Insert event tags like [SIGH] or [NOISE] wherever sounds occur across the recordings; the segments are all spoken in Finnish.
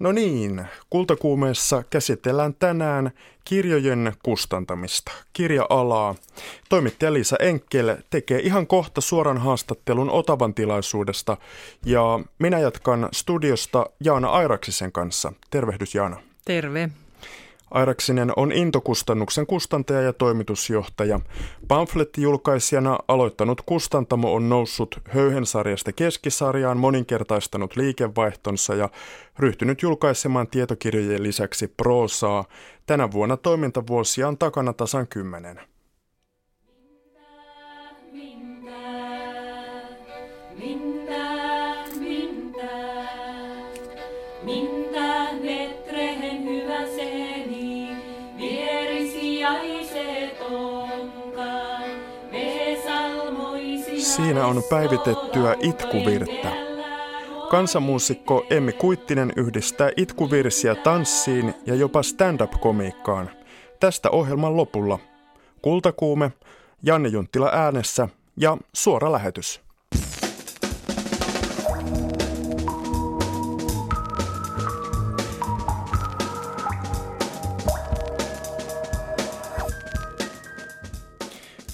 No niin, kultakuumeessa käsitellään tänään kirjojen kustantamista, kirja-alaa. Toimittaja Liisa Enkel tekee ihan kohta suoran haastattelun Otavan tilaisuudesta ja minä jatkan studiosta Jaana Airaksisen kanssa. Tervehdys Jaana. Terve. Airaksinen on Intokustannuksen kustantaja ja toimitusjohtaja. Pamflettijulkaisijana aloittanut kustantamo on noussut höyhensarjasta keskisarjaan, moninkertaistanut liikevaihtonsa ja ryhtynyt julkaisemaan tietokirjojen lisäksi proosaa. Tänä vuonna toimintavuosia on takana tasan kymmenen. Siinä on päivitettyä itkuvirttä. Kansanmuusikko Emmi Kuittinen yhdistää itkuvirsiä tanssiin ja jopa stand-up-komiikkaan. Tästä ohjelman lopulla Kultakuume, Janne Junttila äänessä ja suora lähetys.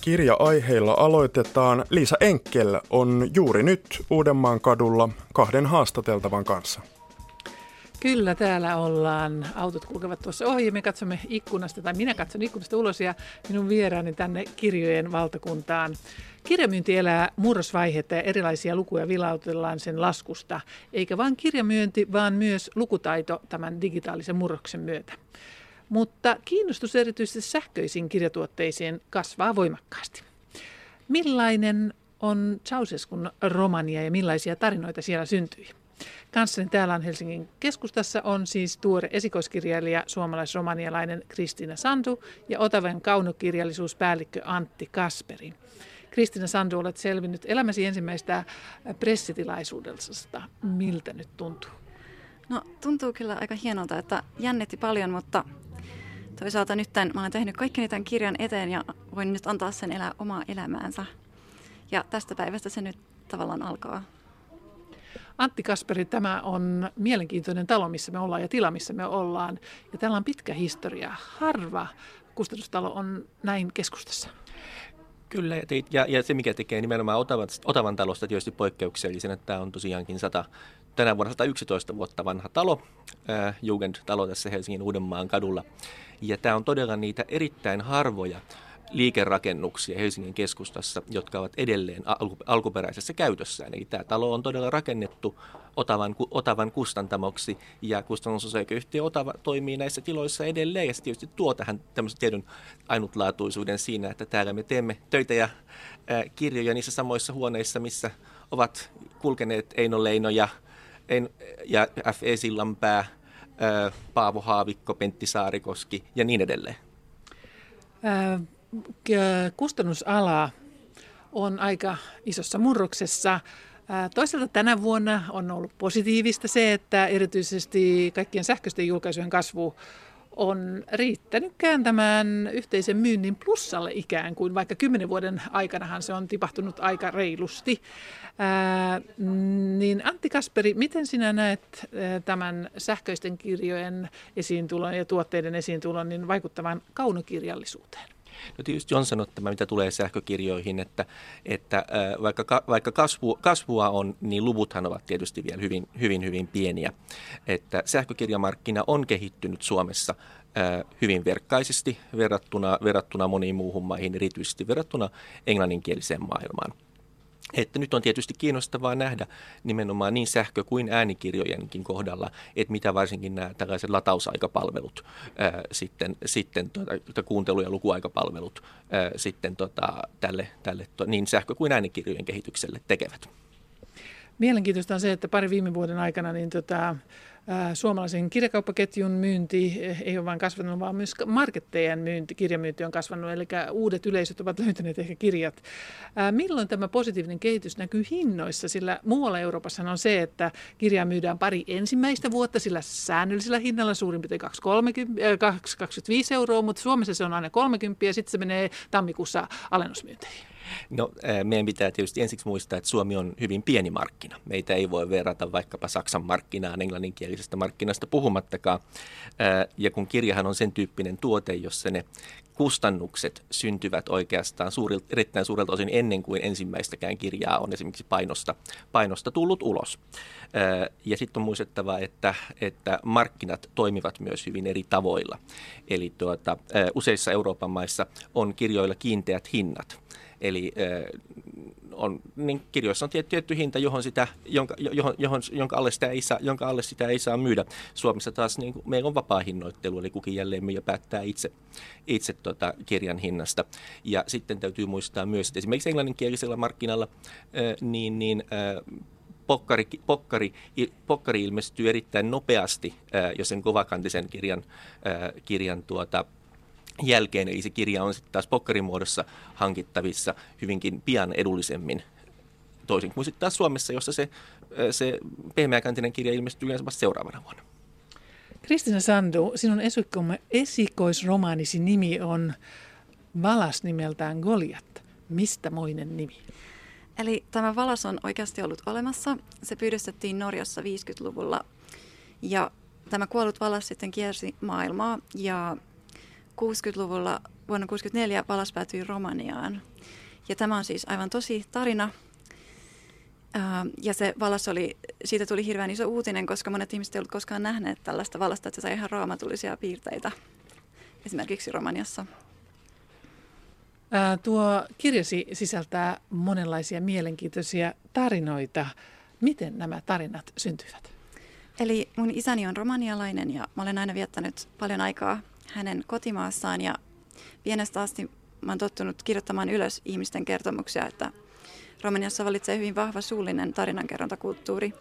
Kirja-aiheilla aloitetaan. Liisa Enkel on juuri nyt Uudenmaan kadulla kahden haastateltavan kanssa. Kyllä, täällä ollaan. Autot kulkevat tuossa ohi me katsomme ikkunasta, tai minä katson ikkunasta ulos ja minun vieraani tänne kirjojen valtakuntaan. Kirjamyynti elää murrosvaihetta ja erilaisia lukuja vilautellaan sen laskusta, eikä vain kirjamyynti, vaan myös lukutaito tämän digitaalisen murroksen myötä mutta kiinnostus erityisesti sähköisiin kirjatuotteisiin kasvaa voimakkaasti. Millainen on Ceausescun romania ja millaisia tarinoita siellä syntyi? Kanssani täällä on Helsingin keskustassa on siis tuore esikoiskirjailija suomalaisromanialainen Kristiina Sandu ja Otavan kaunokirjallisuuspäällikkö Antti Kasperi. Kristiina Sandu, olet selvinnyt elämäsi ensimmäistä pressitilaisuudesta. Miltä nyt tuntuu? No tuntuu kyllä aika hienolta, että jännitti paljon, mutta toisaalta nyt tämän, mä olen tehnyt kaikki tämän kirjan eteen ja voin nyt antaa sen elää omaa elämäänsä. Ja tästä päivästä se nyt tavallaan alkaa. Antti Kasperi, tämä on mielenkiintoinen talo, missä me ollaan ja tila, missä me ollaan. Ja täällä on pitkä historia. Harva kustannustalo on näin keskustassa. Kyllä, ja, ja se mikä tekee nimenomaan Otavan, Otavan talosta tietysti poikkeuksellisen, että tämä on tosiaankin 100, tänä vuonna 111 vuotta vanha talo, äh, Jugend-talo tässä Helsingin Uudenmaan kadulla. Ja tämä on todella niitä erittäin harvoja liikerakennuksia Helsingin keskustassa, jotka ovat edelleen alkuperäisessä käytössään. Eli tämä talo on todella rakennettu Otavan, Otavan kustantamoksi ja kustannusosakeyhtiö Otava toimii näissä tiloissa edelleen ja se tietysti tuo tähän tämmöisen tiedon ainutlaatuisuuden siinä, että täällä me teemme töitä ja ää, kirjoja niissä samoissa huoneissa, missä ovat kulkeneet Eino Leino ja, ja F.E. Sillanpää, Paavo Haavikko, Pentti Saarikoski ja niin edelleen? Kustannusala on aika isossa murroksessa. Toisaalta tänä vuonna on ollut positiivista se, että erityisesti kaikkien sähköisten julkaisujen kasvu on riittänyt kääntämään yhteisen myynnin plussalle ikään kuin, vaikka kymmenen vuoden aikanahan se on tipahtunut aika reilusti. Ää, niin Antti Kasperi, miten sinä näet tämän sähköisten kirjojen esiintulon ja tuotteiden esiintulon niin vaikuttavan kaunokirjallisuuteen? No tietysti on sanottava, mitä tulee sähkökirjoihin, että, että vaikka, vaikka kasvu, kasvua on, niin luvuthan ovat tietysti vielä hyvin, hyvin, hyvin pieniä. Että sähkökirjamarkkina on kehittynyt Suomessa hyvin verkkaisesti verrattuna, verrattuna moniin muuhun maihin, erityisesti verrattuna englanninkieliseen maailmaan. Että nyt on tietysti kiinnostavaa nähdä nimenomaan niin sähkö- kuin äänikirjojenkin kohdalla, että mitä varsinkin nämä tällaiset latausaikapalvelut, ää, sitten, sitten tuota, kuuntelu- ja lukuaikapalvelut ää, sitten tota, tälle, tälle to, niin sähkö- kuin äänikirjojen kehitykselle tekevät. Mielenkiintoista on se, että pari viime vuoden aikana niin tota, suomalaisen kirjakauppaketjun myynti ei ole vain kasvanut, vaan myös markettejen myynti, kirjamyynti on kasvanut, eli uudet yleisöt ovat löytäneet ehkä kirjat. Milloin tämä positiivinen kehitys näkyy hinnoissa? Sillä muualla Euroopassa on se, että kirjaa myydään pari ensimmäistä vuotta sillä säännöllisellä hinnalla suurin piirtein 2,25 euroa, mutta Suomessa se on aina 30 ja sitten se menee tammikuussa alennusmyynteihin. No, meidän pitää tietysti ensiksi muistaa, että Suomi on hyvin pieni markkina. Meitä ei voi verrata vaikkapa Saksan markkinaan englanninkielisestä markkinasta puhumattakaan. Ja kun kirjahan on sen tyyppinen tuote, jossa ne kustannukset syntyvät oikeastaan suurilta, erittäin suurelta osin ennen kuin ensimmäistäkään kirjaa on esimerkiksi painosta, painosta tullut ulos. Ja sitten on muistettava, että, että markkinat toimivat myös hyvin eri tavoilla. Eli tuota, useissa Euroopan maissa on kirjoilla kiinteät hinnat. Eli on, niin kirjoissa on tietty, hinta, johon sitä, jonka, johon, johon, jonka, alle sitä ei saa, jonka alle sitä ei saa myydä. Suomessa taas niin kuin, meillä on vapaa hinnoittelu, eli kukin jälleen myyjä päättää itse, itse tota, kirjan hinnasta. Ja sitten täytyy muistaa myös, että esimerkiksi englanninkielisellä markkinalla niin, niin pokkari, pokkari, pokkari ilmestyy erittäin nopeasti, jos sen kovakantisen kirjan, kirjan tuota, jälkeen, eli se kirja on sitten taas pokkarimuodossa hankittavissa hyvinkin pian edullisemmin toisin kuin sitten taas Suomessa, jossa se, se pehmeäkantinen kirja ilmestyy yleensä vasta seuraavana vuonna. Kristina Sandu, sinun esikoisromaanisi nimi on Valas nimeltään Goliat. Mistä moinen nimi? Eli tämä Valas on oikeasti ollut olemassa. Se pyydystettiin Norjassa 50-luvulla ja tämä kuollut Valas sitten kiersi maailmaa ja 60-luvulla vuonna 1964 Valas päätyi Romaniaan. Ja tämä on siis aivan tosi tarina. Ja se valas oli, siitä tuli hirveän iso uutinen, koska monet ihmiset eivät koskaan nähneet tällaista valasta, että se sai ihan raamatullisia piirteitä esimerkiksi Romaniassa. Ää, tuo kirjasi sisältää monenlaisia mielenkiintoisia tarinoita. Miten nämä tarinat syntyvät? Eli mun isäni on romanialainen ja mä olen aina viettänyt paljon aikaa hänen kotimaassaan ja pienestä asti mä oon tottunut kirjoittamaan ylös ihmisten kertomuksia, että Romaniassa valitsee hyvin vahva suullinen tarinankerrontakulttuuri.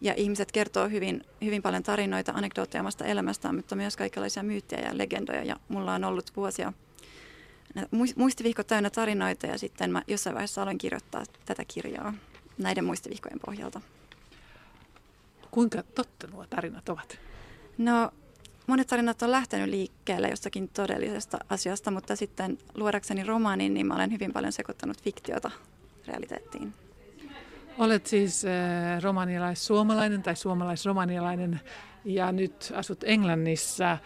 Ja ihmiset kertoo hyvin, hyvin paljon tarinoita, anekdootteja omasta elämästään, mutta myös kaikenlaisia myyttejä ja legendoja. Ja mulla on ollut vuosia muistivihko täynnä tarinoita ja sitten mä jossain vaiheessa aloin kirjoittaa tätä kirjaa näiden muistivihkojen pohjalta. Kuinka totta nuo tarinat ovat? No monet tarinat on lähtenyt liikkeelle jostakin todellisesta asiasta, mutta sitten luodakseni romaanin, niin mä olen hyvin paljon sekoittanut fiktiota realiteettiin. Olet siis äh, romanialais-suomalainen tai suomalais-romanialainen ja nyt asut Englannissa.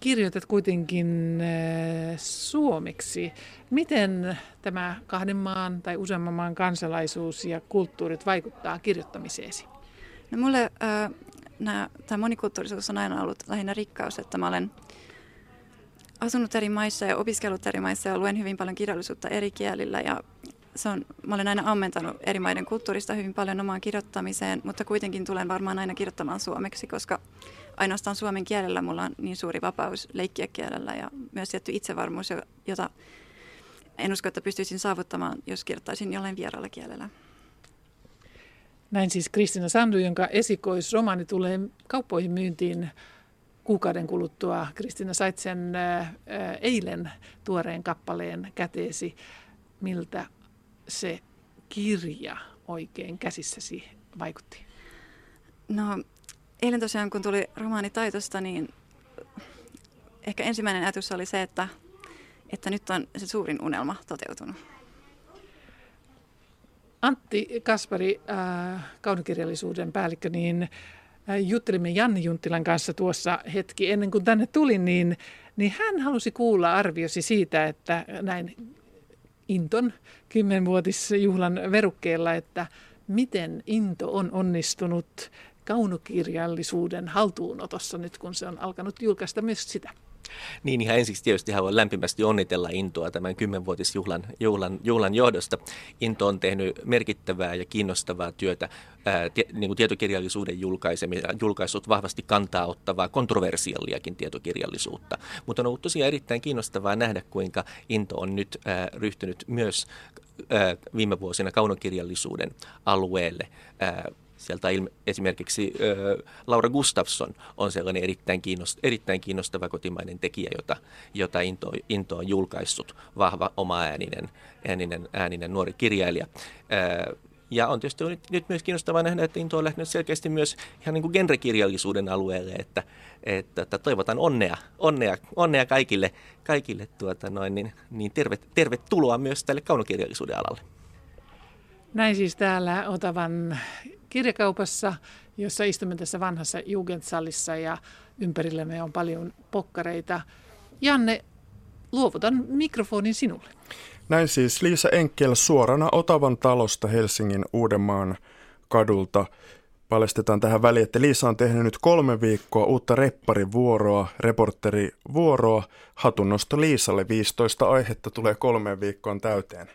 Kirjoitat kuitenkin äh, suomeksi. Miten tämä kahden maan tai useamman maan kansalaisuus ja kulttuurit vaikuttaa kirjoittamiseesi? No mulle äh, nämä, tämä monikulttuurisuus on aina ollut lähinnä rikkaus, että mä olen asunut eri maissa ja opiskellut eri maissa ja luen hyvin paljon kirjallisuutta eri kielillä ja se on, mä olen aina ammentanut eri maiden kulttuurista hyvin paljon omaan kirjoittamiseen, mutta kuitenkin tulen varmaan aina kirjoittamaan suomeksi, koska ainoastaan suomen kielellä mulla on niin suuri vapaus leikkiä kielellä ja myös tietty itsevarmuus, jota en usko, että pystyisin saavuttamaan, jos kirjoittaisin jollain vieraalla kielellä. Näin siis Kristina Sandu, jonka esikoisromaani tulee kauppoihin myyntiin kuukauden kuluttua. Kristina, sait sen eilen tuoreen kappaleen käteesi. Miltä se kirja oikein käsissäsi vaikutti? No, eilen tosiaan kun tuli romaani taitosta, niin ehkä ensimmäinen ajatus oli se, että, että nyt on se suurin unelma toteutunut. Antti Kaspari, äh, kaunokirjallisuuden päällikkö, niin äh, juttelimme Janni Junttilan kanssa tuossa hetki ennen kuin tänne tulin, niin, niin hän halusi kuulla arviosi siitä, että näin Inton kymmenvuotisjuhlan verukkeella, että miten Into on onnistunut kaunokirjallisuuden haltuunotossa nyt, kun se on alkanut julkaista myös sitä. Niin ihan ensiksi tietysti haluan lämpimästi onnitella Intoa tämän kymmenvuotisjuhlan juhlan, juhlan johdosta. Into on tehnyt merkittävää ja kiinnostavaa työtä ää, tie, niin kuin tietokirjallisuuden julkaisemista, julkaissut vahvasti kantaa ottavaa kontroversialliakin tietokirjallisuutta. Mutta on ollut tosiaan erittäin kiinnostavaa nähdä, kuinka Into on nyt ää, ryhtynyt myös ää, viime vuosina kaunokirjallisuuden alueelle ää, Sieltä ilme, esimerkiksi ö, Laura Gustafsson on sellainen erittäin, kiinnost, erittäin kiinnostava kotimainen tekijä, jota, jota Into, Into on julkaissut, vahva oma ääninen, ääninen, ääninen nuori kirjailija. Ö, Ja on tietysti nyt, nyt myös kiinnostavaa nähdä, että Into on lähtenyt selkeästi myös ihan niin kuin genrekirjallisuuden alueelle, että, että, että toivotan onnea, onnea, onnea kaikille, kaikille tuota noin, niin, niin terve, tervetuloa myös tälle kaunokirjallisuuden alalle. Näin siis täällä Otavan kirjakaupassa, jossa istumme tässä vanhassa Jugendsalissa ja ympärillämme on paljon pokkareita. Janne, luovutan mikrofonin sinulle. Näin siis Liisa Enkel suorana Otavan talosta Helsingin Uudenmaan kadulta. Paljastetaan tähän väliin, että Liisa on tehnyt nyt kolme viikkoa uutta repparivuoroa, reporterivuoroa. Hatunnosto Liisalle 15 aihetta tulee kolmeen viikkoon täyteen.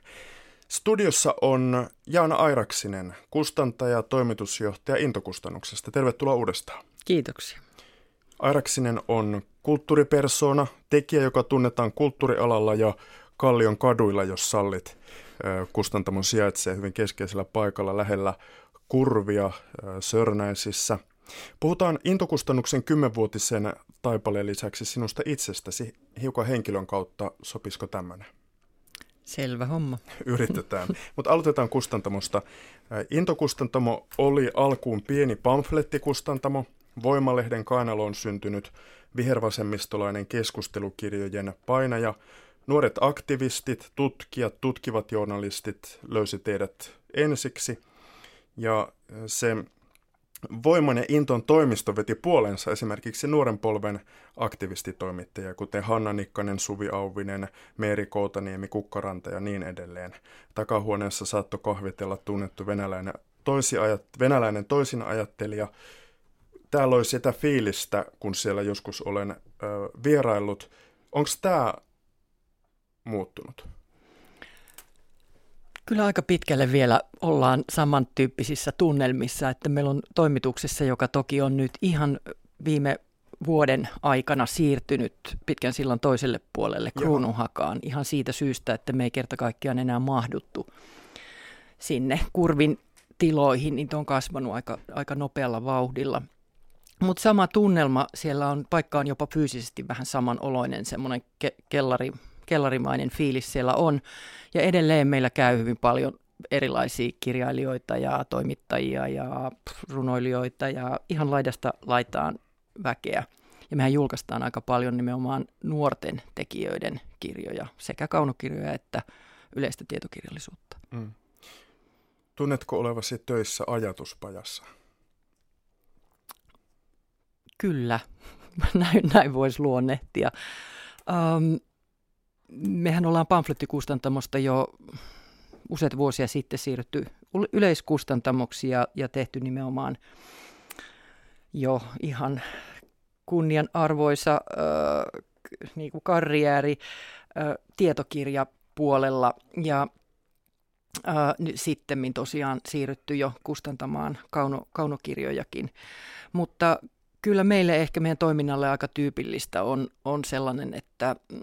Studiossa on Jaana Airaksinen, kustantaja, toimitusjohtaja Intokustannuksesta. Tervetuloa uudestaan. Kiitoksia. Airaksinen on kulttuuripersona, tekijä, joka tunnetaan kulttuurialalla ja Kallion kaduilla, jos sallit. Kustantamon sijaitsee hyvin keskeisellä paikalla lähellä kurvia Sörnäisissä. Puhutaan Intokustannuksen kymmenvuotisen taipaleen lisäksi sinusta itsestäsi hiukan henkilön kautta. Sopisiko tämmöinen? Selvä homma. [LAUGHS] Yritetään. Mutta aloitetaan kustantamosta. Intokustantamo oli alkuun pieni pamflettikustantamo. Voimalehden kainaloon syntynyt vihervasemmistolainen keskustelukirjojen painaja – Nuoret aktivistit, tutkijat, tutkivat journalistit löysi teidät ensiksi ja se Voiman ja Inton toimisto veti puolensa esimerkiksi nuoren polven aktivistitoimittajia, kuten Hanna Nikkanen, Suvi Auvinen, Meeri Koutaniemi, Kukkaranta ja niin edelleen. Takahuoneessa saattoi kahvitella tunnettu venäläinen, toisi ajat, venäläinen toisin ajattelija. Tämä loi sitä fiilistä, kun siellä joskus olen ö, vieraillut. Onko tämä muuttunut? Kyllä aika pitkälle vielä ollaan samantyyppisissä tunnelmissa, että meillä on toimituksessa, joka toki on nyt ihan viime vuoden aikana siirtynyt pitkän sillan toiselle puolelle Kruununhakaan ihan siitä syystä, että me ei kerta kaikkiaan enää mahduttu sinne kurvin tiloihin, niin on kasvanut aika, aika nopealla vauhdilla. Mutta sama tunnelma, siellä on, paikka on jopa fyysisesti vähän samanoloinen, semmoinen ke- kellari, kellarimainen fiilis siellä on. Ja edelleen meillä käy hyvin paljon erilaisia kirjailijoita ja toimittajia ja runoilijoita ja ihan laidasta laitaan väkeä. Ja mehän julkaistaan aika paljon nimenomaan nuorten tekijöiden kirjoja, sekä kaunokirjoja että yleistä tietokirjallisuutta. Mm. Tunnetko olevasi töissä ajatuspajassa? Kyllä, [LAUGHS] näin, näin voisi luonnehtia. Um, mehän ollaan pamflettikustantamosta jo useita vuosia sitten siirrytty yleiskustantamoksi ja, ja tehty nimenomaan jo ihan kunnianarvoisa äh, niin kuin karriääri äh, tietokirjapuolella ja äh, sitten tosiaan siirrytty jo kustantamaan kauno, kaunokirjojakin. Mutta kyllä meille ehkä meidän toiminnalle aika tyypillistä on, on sellainen, että mm,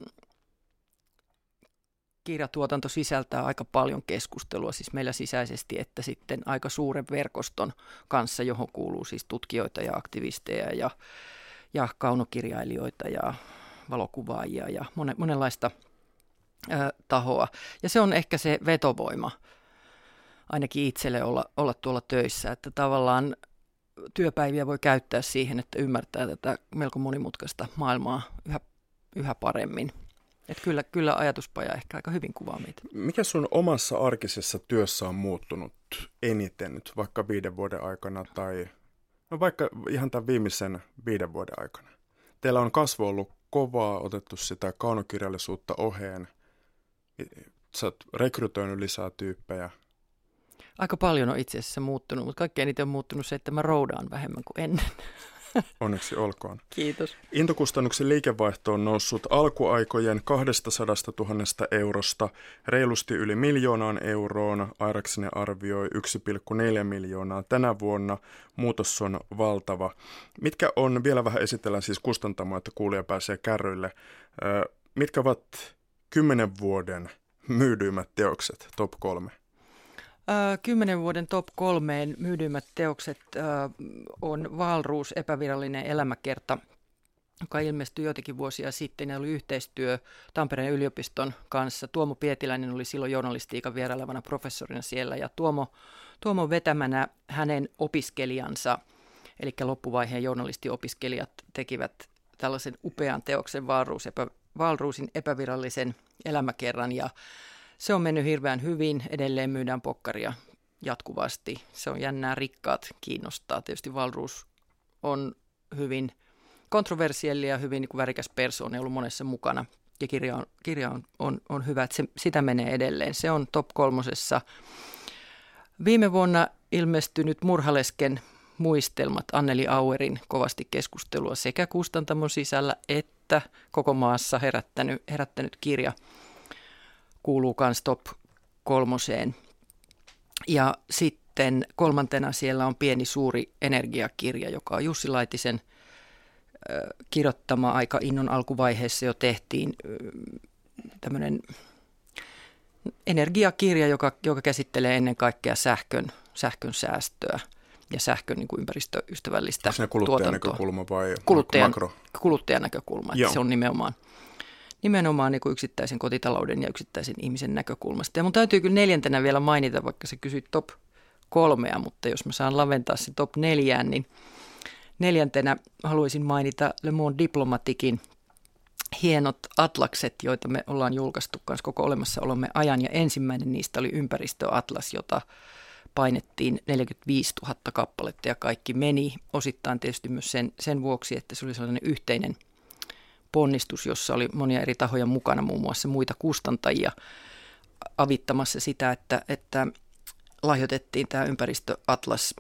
kirjatuotanto sisältää aika paljon keskustelua siis meillä sisäisesti, että sitten aika suuren verkoston kanssa, johon kuuluu siis tutkijoita ja aktivisteja ja, ja kaunokirjailijoita ja valokuvaajia ja monen, monenlaista ö, tahoa. Ja se on ehkä se vetovoima ainakin itselle olla, olla tuolla töissä, että tavallaan työpäiviä voi käyttää siihen, että ymmärtää tätä melko monimutkaista maailmaa yhä, yhä paremmin. Että kyllä, kyllä ajatuspaja ehkä aika hyvin kuvaa meitä. Mikä sun omassa arkisessa työssä on muuttunut eniten nyt vaikka viiden vuoden aikana tai no vaikka ihan tämän viimeisen viiden vuoden aikana? Teillä on kasvu ollut kovaa, otettu sitä kaunokirjallisuutta oheen. Sä oot rekrytoinut lisää tyyppejä. Aika paljon on itse asiassa muuttunut, mutta kaikkein eniten on muuttunut se, että mä roudaan vähemmän kuin ennen. [LAUGHS] [LAUGHS] Onneksi olkoon. Kiitos. Intokustannuksen liikevaihto on noussut alkuaikojen 200 000 eurosta reilusti yli miljoonaan euroon. Airaksinen arvioi 1,4 miljoonaa tänä vuonna. Muutos on valtava. Mitkä on, vielä vähän esitellään siis kustantamoa, että kuulija pääsee kärryille. Mitkä ovat kymmenen vuoden myydyimmät teokset, top kolme? Kymmenen vuoden top kolmeen myydyimmät teokset on Valruus, epävirallinen elämäkerta, joka ilmestyi joitakin vuosia sitten ja oli yhteistyö Tampereen yliopiston kanssa. Tuomo Pietiläinen oli silloin journalistiikan vierailevana professorina siellä ja Tuomo, Tuomo vetämänä hänen opiskelijansa, eli loppuvaiheen journalistiopiskelijat tekivät tällaisen upean teoksen Valruus, epä, Valruusin epävirallisen elämäkerran ja se on mennyt hirveän hyvin. Edelleen myydään pokkaria jatkuvasti. Se on jännää, rikkaat kiinnostaa. Tietysti Valruus on hyvin kontroversielli ja hyvin niin kuin värikäs persooni, ollut monessa mukana. Ja kirja on, kirja on, on, on hyvä, että se, sitä menee edelleen. Se on top kolmosessa. Viime vuonna ilmestynyt Murhalesken muistelmat Anneli Auerin kovasti keskustelua sekä kustantamon sisällä että koko maassa herättänyt, herättänyt kirja kuuluu myös top kolmoseen. Ja sitten kolmantena siellä on pieni suuri energiakirja, joka on Jussi Laitisen kirjoittama aika innon alkuvaiheessa jo tehtiin tämmöinen energiakirja, joka, joka käsittelee ennen kaikkea sähkön, sähkön säästöä ja sähkön niin kuin ympäristöystävällistä Onko se kuluttajan näkökulma vai kuluttajan, makro? Kuluttajan näkökulma, että se on nimenomaan, nimenomaan niin kuin yksittäisen kotitalouden ja yksittäisen ihmisen näkökulmasta. Ja mun täytyy kyllä neljäntenä vielä mainita, vaikka se kysyt top kolmea, mutta jos mä saan laventaa se top neljään, niin neljäntenä haluaisin mainita Le Monde Diplomatikin hienot atlakset, joita me ollaan julkaistu kanssa koko olemassaolomme ajan. Ja ensimmäinen niistä oli ympäristöatlas, jota painettiin 45 000 kappaletta ja kaikki meni osittain tietysti myös sen, sen vuoksi, että se oli sellainen yhteinen ponnistus, jossa oli monia eri tahoja mukana, muun muassa muita kustantajia avittamassa sitä, että, että lahjoitettiin tämä ympäristöatlas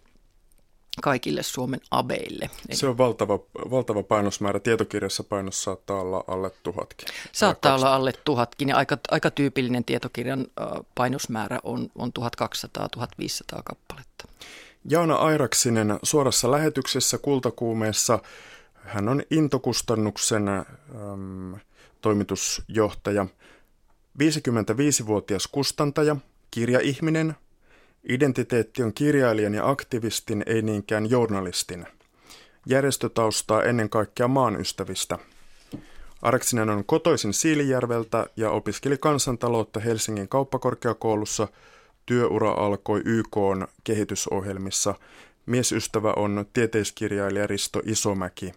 kaikille Suomen abeille. Se on valtava, valtava painosmäärä. Tietokirjassa painos saattaa olla alle tuhatkin. Saattaa olla alle tuhatkin ja aika, aika tyypillinen tietokirjan painosmäärä on, on 1200-1500 kappaletta. Jaana Airaksinen suorassa lähetyksessä Kultakuumeessa. Hän on Intokustannuksen äm, toimitusjohtaja, 55-vuotias kustantaja, kirjaihminen – Identiteetti on kirjailijan ja aktivistin, ei niinkään journalistin. Järjestötaustaa ennen kaikkea maanystävistä. Arksinen on kotoisin Siilijärveltä ja opiskeli kansantaloutta Helsingin kauppakorkeakoulussa. Työura alkoi YK kehitysohjelmissa. Miesystävä on tieteiskirjailija Risto Isomäki.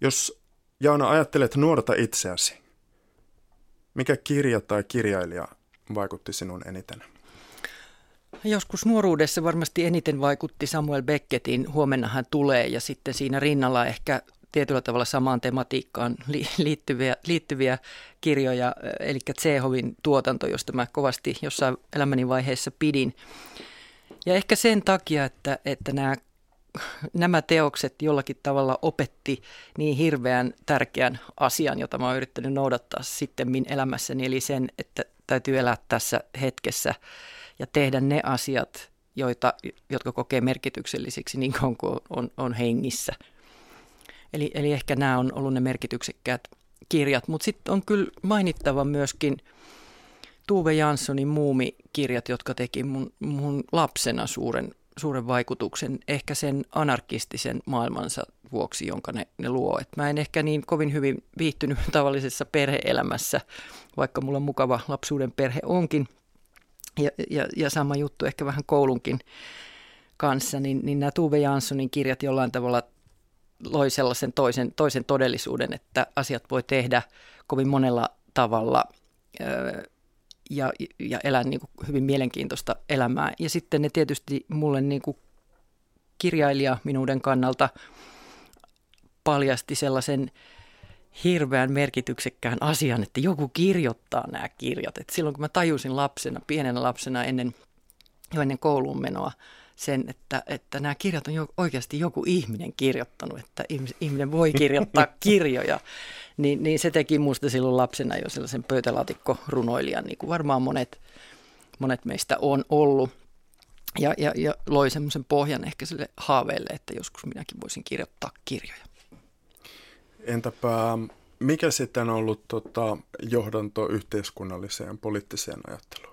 Jos Jaana ajattelet nuorta itseäsi, mikä kirja tai kirjailija vaikutti sinun eniten? Joskus nuoruudessa varmasti eniten vaikutti Samuel Beckettin Huomenna hän tulee ja sitten siinä rinnalla ehkä tietyllä tavalla samaan tematiikkaan liittyviä, liittyviä kirjoja, eli Tsehovin tuotanto, josta mä kovasti jossain elämäni vaiheessa pidin. Ja ehkä sen takia, että, että nämä, nämä teokset jollakin tavalla opetti niin hirveän tärkeän asian, jota mä oon yrittänyt noudattaa sitten elämässäni, eli sen, että täytyy elää tässä hetkessä – ja tehdä ne asiat, joita, jotka kokee merkityksellisiksi niin kauan kuin on, on hengissä. Eli, eli ehkä nämä on ollut ne merkityksekkäät kirjat, mutta sitten on kyllä mainittava myöskin Tuve Janssonin muumikirjat, jotka teki mun, mun lapsena suuren, suuren vaikutuksen, ehkä sen anarkistisen maailmansa vuoksi, jonka ne, ne luo. Et mä en ehkä niin kovin hyvin viihtynyt [LAUGHS] tavallisessa perheelämässä, vaikka mulla mukava lapsuuden perhe onkin – ja, ja, ja sama juttu ehkä vähän koulunkin kanssa, niin, niin nämä Tuve Janssonin kirjat jollain tavalla loi sellaisen toisen, toisen todellisuuden, että asiat voi tehdä kovin monella tavalla ja, ja elää niin kuin hyvin mielenkiintoista elämää. Ja sitten ne tietysti mulle niin kuin kirjailija minuuden kannalta paljasti sellaisen hirveän merkityksekkään asian, että joku kirjoittaa nämä kirjat. Et silloin kun mä tajusin lapsena, pienenä lapsena ennen, ennen kouluun menoa, sen, että, että nämä kirjat on jo, oikeasti joku ihminen kirjoittanut, että ihminen voi kirjoittaa [LAUGHS] kirjoja, niin, niin se teki minusta silloin lapsena jo sellaisen pöytälaatikko-runoilijan, niin kuin varmaan monet, monet meistä on ollut. Ja, ja, ja loi semmoisen pohjan ehkä sille haaveelle, että joskus minäkin voisin kirjoittaa kirjoja. Entäpä mikä sitten on ollut tota, johdanto yhteiskunnalliseen poliittiseen ajatteluun?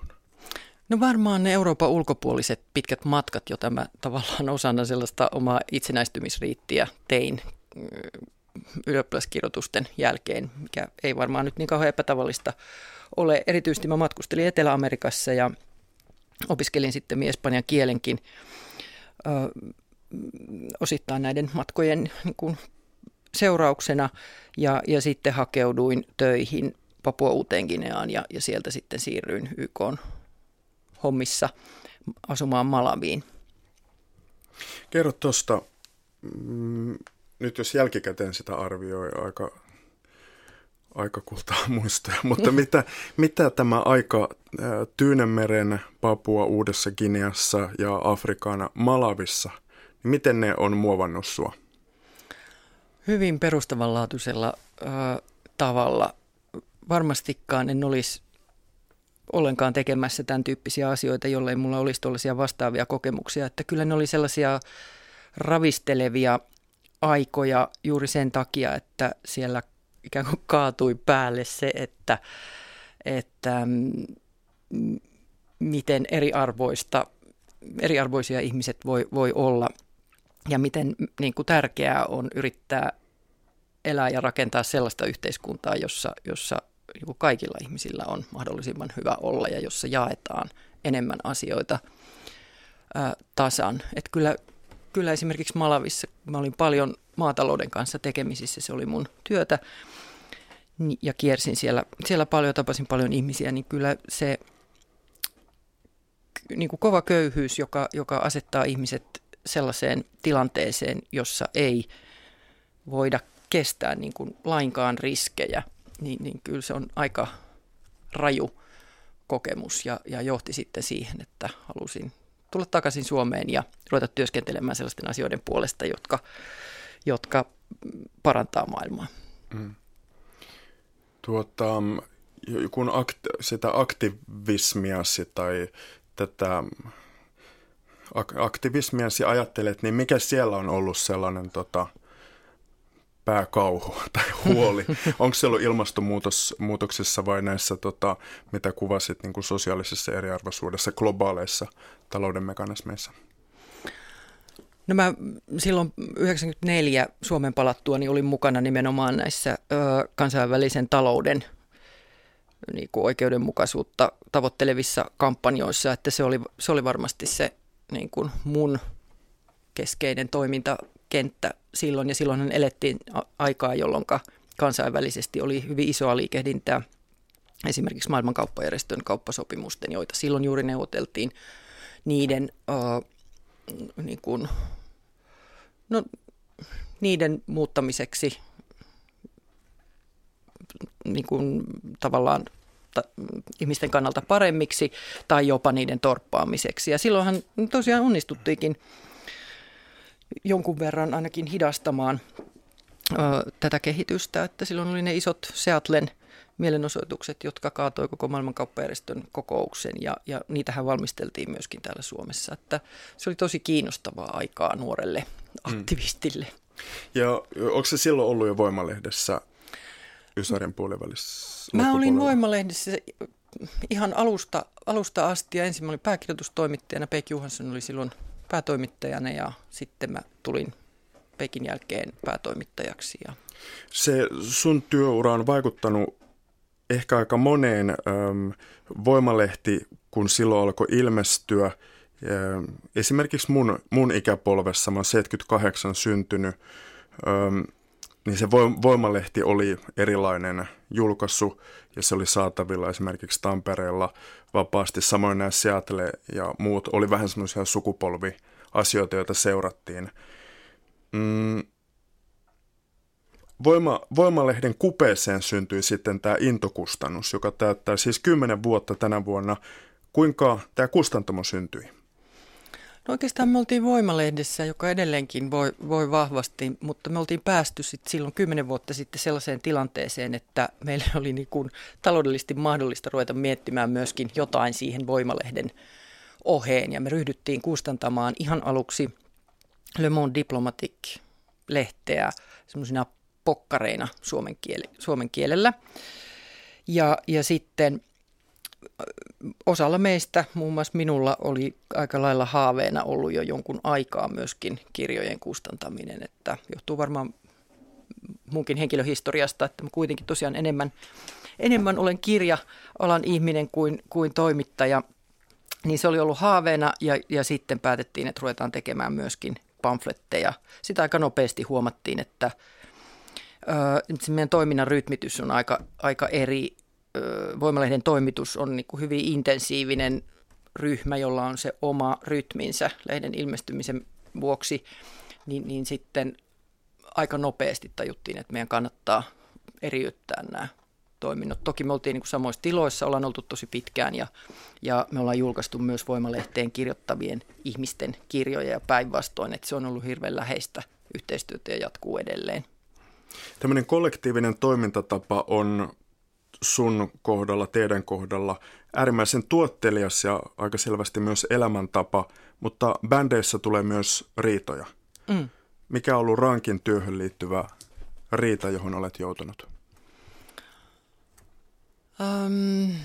No varmaan ne Euroopan ulkopuoliset pitkät matkat, joita mä tavallaan osana sellaista omaa itsenäistymisriittiä tein ylioppilaskirjoitusten jälkeen, mikä ei varmaan nyt niin kauhean epätavallista ole. Erityisesti mä matkustelin Etelä-Amerikassa ja opiskelin sitten espanjan kielenkin ö, osittain näiden matkojen niin kuin seurauksena ja, ja sitten hakeuduin töihin Papua Uuteen Gineaan ja, ja sieltä sitten siirryin YK hommissa asumaan Malaviin. Kerro tuosta, mm, nyt jos jälkikäteen sitä arvioi, aika, aika kultaa [LAUGHS] muistoja, mutta mitä, mitä tämä aika Tyynemeren, Papua Uudessa Gineassa ja Afrikan Malavissa, niin miten ne on muovannut sua? Hyvin perustavanlaatuisella ö, tavalla. Varmastikaan en olisi ollenkaan tekemässä tämän tyyppisiä asioita, jollei mulla olisi tällaisia vastaavia kokemuksia. Että kyllä ne oli sellaisia ravistelevia aikoja juuri sen takia, että siellä ikään kuin kaatui päälle se, että, että mm, miten eriarvoista, eriarvoisia ihmiset voi, voi olla ja miten niin kuin tärkeää on yrittää elää ja rakentaa sellaista yhteiskuntaa, jossa, jossa niin kaikilla ihmisillä on mahdollisimman hyvä olla ja jossa jaetaan enemmän asioita ää, tasan. Et kyllä, kyllä esimerkiksi Malavissa mä olin paljon maatalouden kanssa tekemisissä, se oli mun työtä ja kiersin siellä, siellä paljon, tapasin paljon ihmisiä, niin kyllä se niin kuin kova köyhyys, joka, joka asettaa ihmiset sellaiseen tilanteeseen, jossa ei voida kestää niin kuin lainkaan riskejä – niin, niin kyllä se on aika raju kokemus ja, ja johti sitten siihen, että halusin tulla takaisin Suomeen ja ruveta työskentelemään sellaisten asioiden puolesta, jotka, jotka parantaa maailmaa. Mm. Tuota, kun akt, sitä aktivismiasi tai tätä aktivismiasi ajattelet, niin mikä siellä on ollut sellainen tota, pääkauhu [LAUGHS] tai huoli? [LAUGHS] Onko se ollut ilmastonmuutoksessa vai näissä, tota, mitä kuvasit niin kuin sosiaalisessa eriarvoisuudessa, globaaleissa talouden mekanismeissa? No mä silloin 94 Suomen palattua niin olin mukana nimenomaan näissä ö, kansainvälisen talouden niin kuin oikeudenmukaisuutta tavoittelevissa kampanjoissa, että se oli, se oli varmasti se niin kuin mun keskeinen toiminta kenttä silloin, ja silloin elettiin aikaa, jolloin kansainvälisesti oli hyvin isoa liikehdintää esimerkiksi maailmankauppajärjestön kauppasopimusten, joita silloin juuri neuvoteltiin niiden, uh, niin kuin, no, niiden muuttamiseksi niin kuin, tavallaan ta, ihmisten kannalta paremmiksi tai jopa niiden torppaamiseksi. Ja silloinhan tosiaan onnistuttiinkin jonkun verran ainakin hidastamaan ö, tätä kehitystä, että silloin oli ne isot Seatlen mielenosoitukset, jotka kaatoi koko maailmankauppajärjestön kokouksen ja, ja niitähän valmisteltiin myöskin täällä Suomessa, että se oli tosi kiinnostavaa aikaa nuorelle mm. aktivistille. Mm. Ja onko se silloin ollut jo Voimalehdessä Ysärin puolivälissä? Mä olin Voimalehdessä ihan alusta, alusta asti ja ensin olin pääkirjoitustoimittajana. Peik Juhansson oli silloin päätoimittajana ja sitten mä tulin Pekin jälkeen päätoimittajaksi. Ja... Se sun työura on vaikuttanut ehkä aika moneen äm, voimalehti, kun silloin alkoi ilmestyä. Ähm, esimerkiksi mun, mun ikäpolvessa, mä oon 78 syntynyt, äm, niin se voimalehti oli erilainen julkaisu ja se oli saatavilla esimerkiksi Tampereella vapaasti. Samoin nämä Seattle ja muut oli vähän semmoisia sukupolviasioita, joita seurattiin. Mm. Voima, Voimalehden kupeeseen syntyi sitten tämä intokustannus, joka täyttää siis 10 vuotta tänä vuonna. Kuinka tämä kustantamo syntyi? No oikeastaan me oltiin Voimalehdessä, joka edelleenkin voi, voi vahvasti, mutta me oltiin päästy sit silloin kymmenen vuotta sitten sellaiseen tilanteeseen, että meillä oli niin kuin taloudellisesti mahdollista ruveta miettimään myöskin jotain siihen Voimalehden oheen. Ja me ryhdyttiin kustantamaan ihan aluksi Le Monde Diplomatique-lehteä semmoisina pokkareina suomen, kieli, suomen kielellä. Ja, ja sitten osalla meistä, muun muassa minulla, oli aika lailla haaveena ollut jo jonkun aikaa myöskin kirjojen kustantaminen, että johtuu varmaan munkin henkilöhistoriasta, että mä kuitenkin tosiaan enemmän, enemmän olen kirja-alan ihminen kuin, kuin toimittaja. Niin se oli ollut haaveena ja, ja sitten päätettiin, että ruvetaan tekemään myöskin pamfletteja. Sitä aika nopeasti huomattiin, että se meidän toiminnan rytmitys on aika, aika eri. Voimalehden toimitus on niin kuin hyvin intensiivinen ryhmä, jolla on se oma rytminsä lehden ilmestymisen vuoksi, niin, niin sitten aika nopeasti tajuttiin, että meidän kannattaa eriyttää nämä toiminnot. Toki me oltiin niin kuin samoissa tiloissa, ollaan oltu tosi pitkään ja, ja me ollaan julkaistu myös Voimalehteen kirjoittavien ihmisten kirjoja ja päinvastoin, että se on ollut hirveän läheistä yhteistyötä ja jatkuu edelleen. Tämmöinen kollektiivinen toimintatapa on sun kohdalla, teidän kohdalla äärimmäisen tuottelias ja aika selvästi myös elämäntapa, mutta bändeissä tulee myös riitoja. Mm. Mikä on ollut rankin työhön liittyvä riita, johon olet joutunut? Um,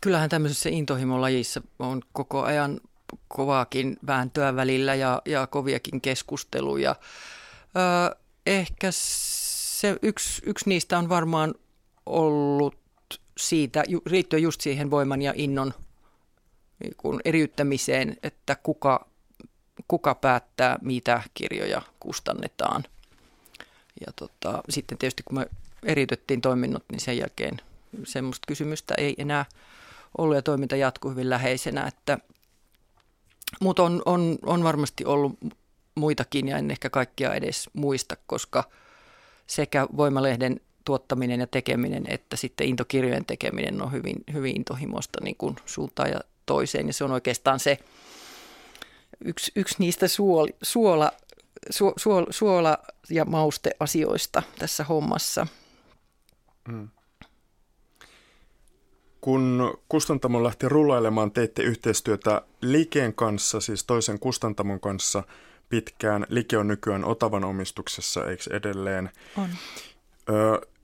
kyllähän tämmöisessä intohimolajissa on koko ajan kovaakin vääntöä välillä ja, ja koviakin keskusteluja. Ö, ehkä se yksi, yksi niistä on varmaan ollut siitä, riittyen just siihen voiman ja innon niin kuin eriyttämiseen, että kuka, kuka päättää, mitä kirjoja kustannetaan. Ja tota, sitten tietysti kun me eriytettiin toiminnot, niin sen jälkeen semmoista kysymystä ei enää ollut ja toiminta jatkuu hyvin läheisenä. Että, mutta on, on, on varmasti ollut muitakin ja en ehkä kaikkia edes muista, koska sekä Voimalehden tuottaminen ja tekeminen että sitten intokirjojen tekeminen on hyvin, hyvin intohimoista niin kuin suuntaan ja toiseen. Ja se on oikeastaan se yksi, yksi niistä suoli, suola, su, suola, suola ja mausteasioista tässä hommassa. Mm. Kun kustantamo lähti rullailemaan, teitte yhteistyötä Likeen kanssa, siis toisen kustantamon kanssa pitkään. Like on nykyään Otavan omistuksessa, eikö edelleen? On.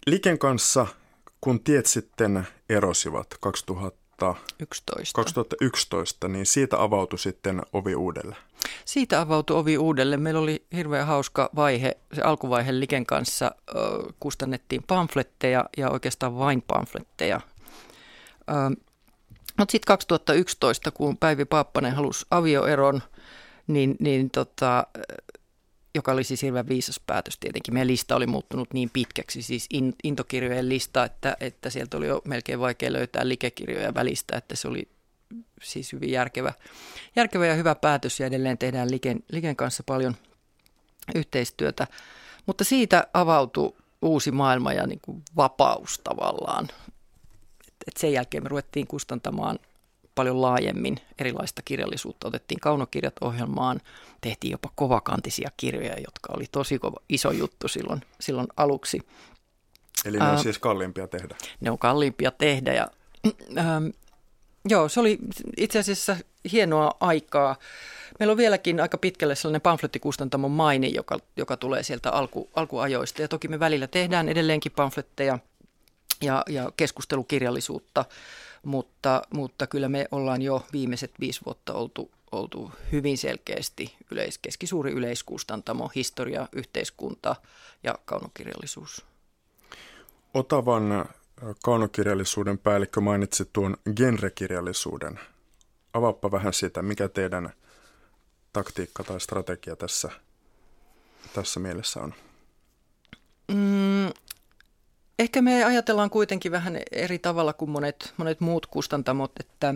Liken kanssa, kun tiet sitten erosivat 2011. 2011, niin siitä avautui sitten ovi uudelle. Siitä avautui ovi uudelle. Meillä oli hirveän hauska vaihe, se alkuvaihe Liken kanssa ö, kustannettiin pamfletteja ja oikeastaan vain pamfletteja. Mutta sitten 2011, kun Päivi Paappanen halusi avioeron, niin, niin tota, joka oli siis hirveän viisas päätös tietenkin. Meidän lista oli muuttunut niin pitkäksi, siis intokirjojen lista, että, että sieltä oli jo melkein vaikea löytää likekirjoja välistä, että se oli siis hyvin järkevä, järkevä ja hyvä päätös ja edelleen tehdään Liken, Liken kanssa paljon yhteistyötä. Mutta siitä avautui uusi maailma ja niin kuin vapaus tavallaan. Et, et sen jälkeen me ruvettiin kustantamaan paljon laajemmin erilaista kirjallisuutta. Otettiin kaunokirjat ohjelmaan, tehtiin jopa kovakantisia kirjoja, jotka oli tosi kova, iso juttu silloin, silloin aluksi. Eli ne on uh, siis kalliimpia tehdä? Ne on kalliimpia tehdä ja ähm, joo, se oli itse asiassa hienoa aikaa. Meillä on vieläkin aika pitkälle sellainen pamflettikustantamon maine, joka, joka tulee sieltä alku, alkuajoista. Ja toki me välillä tehdään edelleenkin pamfletteja ja, ja keskustelukirjallisuutta mutta, mutta kyllä me ollaan jo viimeiset viisi vuotta oltu, oltu hyvin selkeästi yleis, keskisuuri yleiskustantamo, historia, yhteiskunta ja kaunokirjallisuus. Otavan äh, kaunokirjallisuuden päällikkö mainitsi tuon genrekirjallisuuden. Avaappa vähän sitä, mikä teidän taktiikka tai strategia tässä, tässä mielessä on? Mm, Ehkä me ajatellaan kuitenkin vähän eri tavalla kuin monet, monet muut kustantamot, että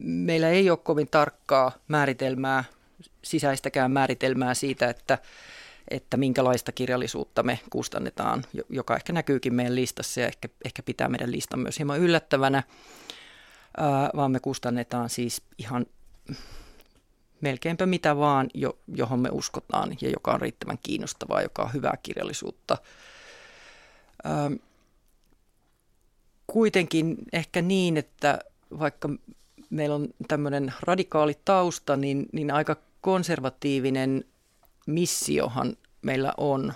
meillä ei ole kovin tarkkaa määritelmää, sisäistäkään määritelmää siitä, että, että minkälaista kirjallisuutta me kustannetaan, joka ehkä näkyykin meidän listassa ja ehkä, ehkä pitää meidän listan myös hieman yllättävänä, vaan me kustannetaan siis ihan melkeinpä mitä vaan, johon me uskotaan ja joka on riittävän kiinnostavaa, joka on hyvää kirjallisuutta – kuitenkin ehkä niin, että vaikka meillä on tämmöinen radikaali tausta, niin, niin aika konservatiivinen missiohan meillä on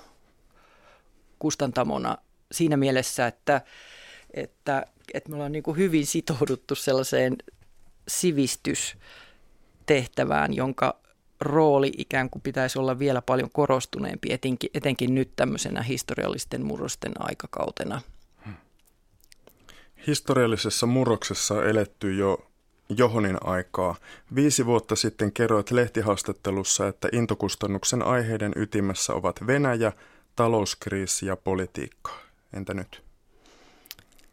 kustantamona siinä mielessä, että, että, että me ollaan niin kuin hyvin sitouduttu sellaiseen sivistystehtävään, jonka rooli ikään kuin pitäisi olla vielä paljon korostuneempi, etenkin, etenkin nyt tämmöisenä historiallisten murrosten aikakautena. Historiallisessa murroksessa eletty jo Johonin aikaa. Viisi vuotta sitten kerroit lehtihaastattelussa, että intokustannuksen aiheiden ytimessä ovat Venäjä, talouskriisi ja politiikka. Entä nyt?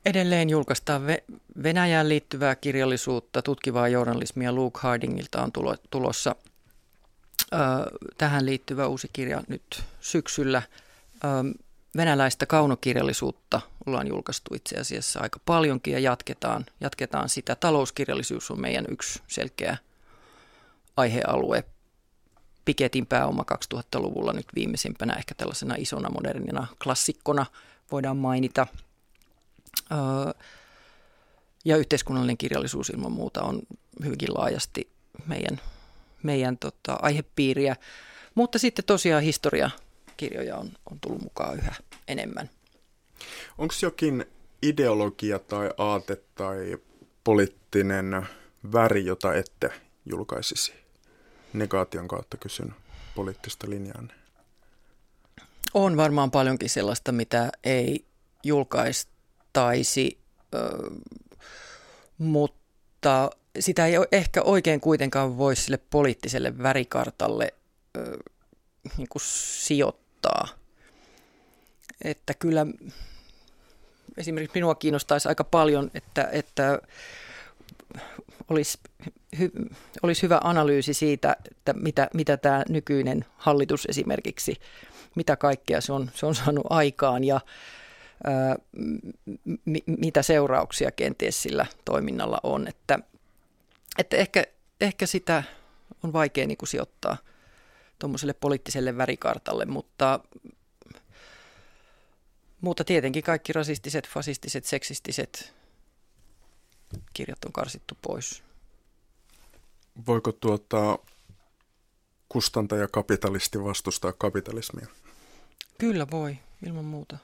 Edelleen julkaistaan Venäjään liittyvää kirjallisuutta, tutkivaa journalismia. Luke Hardingilta on tulossa tähän liittyvä uusi kirja nyt syksyllä. Venäläistä kaunokirjallisuutta ollaan julkaistu itse asiassa aika paljonkin ja jatketaan, jatketaan sitä. Talouskirjallisuus on meidän yksi selkeä aihealue. Piketin pääoma 2000-luvulla nyt viimeisimpänä ehkä tällaisena isona modernina klassikkona voidaan mainita. Ja yhteiskunnallinen kirjallisuus ilman muuta on hyvinkin laajasti meidän, meidän tota, aihepiiriä. Mutta sitten tosiaan historiakirjoja on, on tullut mukaan yhä enemmän. Onko jokin ideologia tai aate tai poliittinen väri, jota ette julkaisisi? Negaation kautta kysyn poliittista linjaa. On varmaan paljonkin sellaista, mitä ei julkaistaisi, mutta sitä ei ehkä oikein kuitenkaan voi sille poliittiselle värikartalle niin kuin sijoittaa. Että kyllä esimerkiksi minua kiinnostaisi aika paljon, että, että olisi, hy, olisi hyvä analyysi siitä, että mitä, mitä tämä nykyinen hallitus esimerkiksi, mitä kaikkea se on, se on saanut aikaan ja ää, m, mitä seurauksia kenties sillä toiminnalla on. Että, että ehkä, ehkä sitä on vaikea niin kuin sijoittaa tuommoiselle poliittiselle värikartalle, mutta mutta tietenkin kaikki rasistiset, fasistiset, seksistiset kirjat on karsittu pois. Voiko tuota kustantaja kapitalisti vastustaa kapitalismia? Kyllä voi, ilman muuta.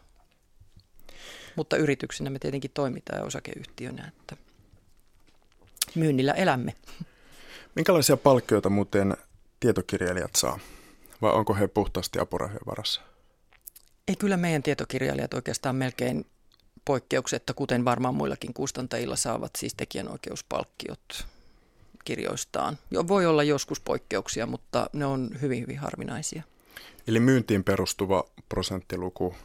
Mutta yrityksinä me tietenkin toimitaan ja osakeyhtiönä, että myynnillä elämme. Minkälaisia palkkioita muuten tietokirjailijat saa? Vai onko he puhtaasti apurahojen varassa? Ei kyllä meidän tietokirjailijat oikeastaan melkein poikkeuksetta, kuten varmaan muillakin kustantajilla saavat siis tekijänoikeuspalkkiot kirjoistaan. Jo, voi olla joskus poikkeuksia, mutta ne on hyvin, hyvin harvinaisia. Eli myyntiin perustuva prosenttiluku?